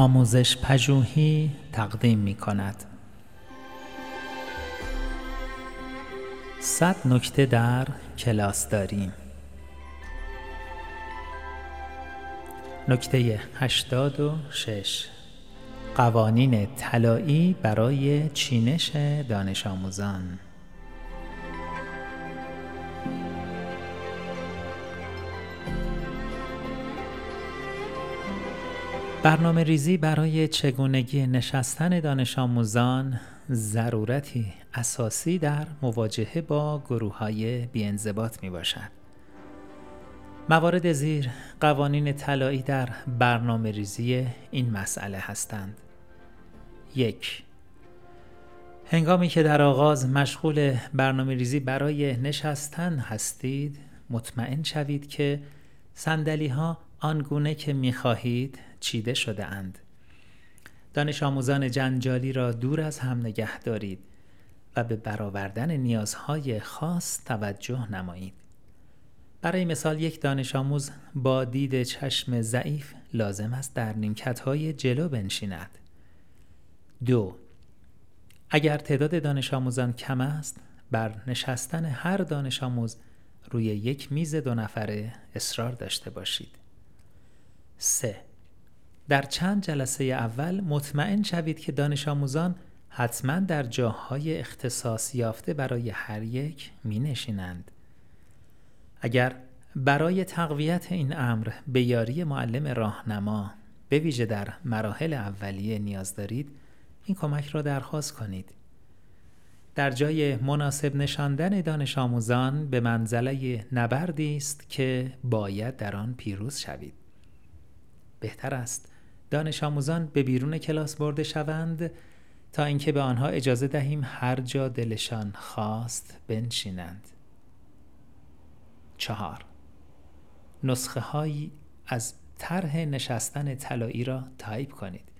آموزش پژوهی تقدیم می کند. صد نکته در کلاس داریم. نکته هشتاد و شش قوانین طلایی برای چینش دانش آموزان برنامه ریزی برای چگونگی نشستن دانش آموزان ضرورتی اساسی در مواجهه با گروه های بیانضباط می باشد. موارد زیر قوانین طلایی در برنامه ریزی این مسئله هستند. یک هنگامی که در آغاز مشغول برنامه ریزی برای نشستن هستید مطمئن شوید که سندلی ها آنگونه که می خواهید چیده شده اند. دانش آموزان جنجالی را دور از هم نگه دارید و به برآوردن نیازهای خاص توجه نمایید. برای مثال یک دانش آموز با دید چشم ضعیف لازم است در نیمکت های جلو بنشیند. دو اگر تعداد دانش آموزان کم است بر نشستن هر دانش آموز روی یک میز دو نفره اصرار داشته باشید. 3. در چند جلسه اول مطمئن شوید که دانش آموزان حتما در جاهای اختصاص یافته برای هر یک می نشینند. اگر برای تقویت این امر به یاری معلم راهنما به ویژه در مراحل اولیه نیاز دارید این کمک را درخواست کنید در جای مناسب نشاندن دانش آموزان به منزله نبردی است که باید در آن پیروز شوید بهتر است. دانش آموزان به بیرون کلاس برده شوند تا اینکه به آنها اجازه دهیم هر جا دلشان خواست بنشینند. چهار. نسخه هایی از طرح نشستن طلایی را تایپ کنید.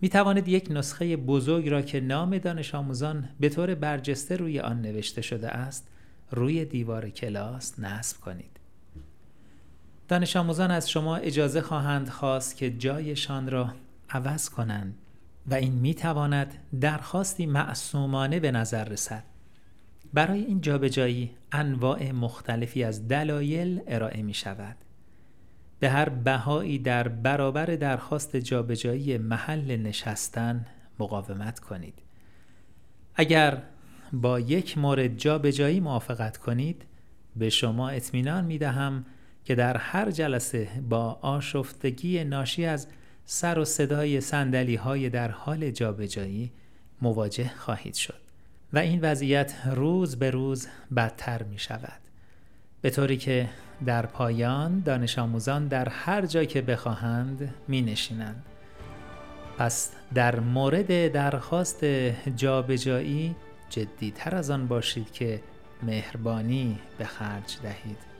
می توانید یک نسخه بزرگ را که نام دانش آموزان به طور برجسته روی آن نوشته شده است روی دیوار کلاس نصب کنید. دانش آموزان از شما اجازه خواهند خواست که جایشان را عوض کنند و این می تواند درخواستی معصومانه به نظر رسد. برای این جابجایی انواع مختلفی از دلایل ارائه می شود به هر بهایی در برابر درخواست جابجایی محل نشستن مقاومت کنید. اگر با یک مورد جابجایی موافقت کنید به شما اطمینان می دهم که در هر جلسه با آشفتگی ناشی از سر و صدای سندلی های در حال جابجایی مواجه خواهید شد و این وضعیت روز به روز بدتر می شود به طوری که در پایان دانش آموزان در هر جا که بخواهند می نشینند پس در مورد درخواست جابجایی جدیتر از آن باشید که مهربانی به خرج دهید.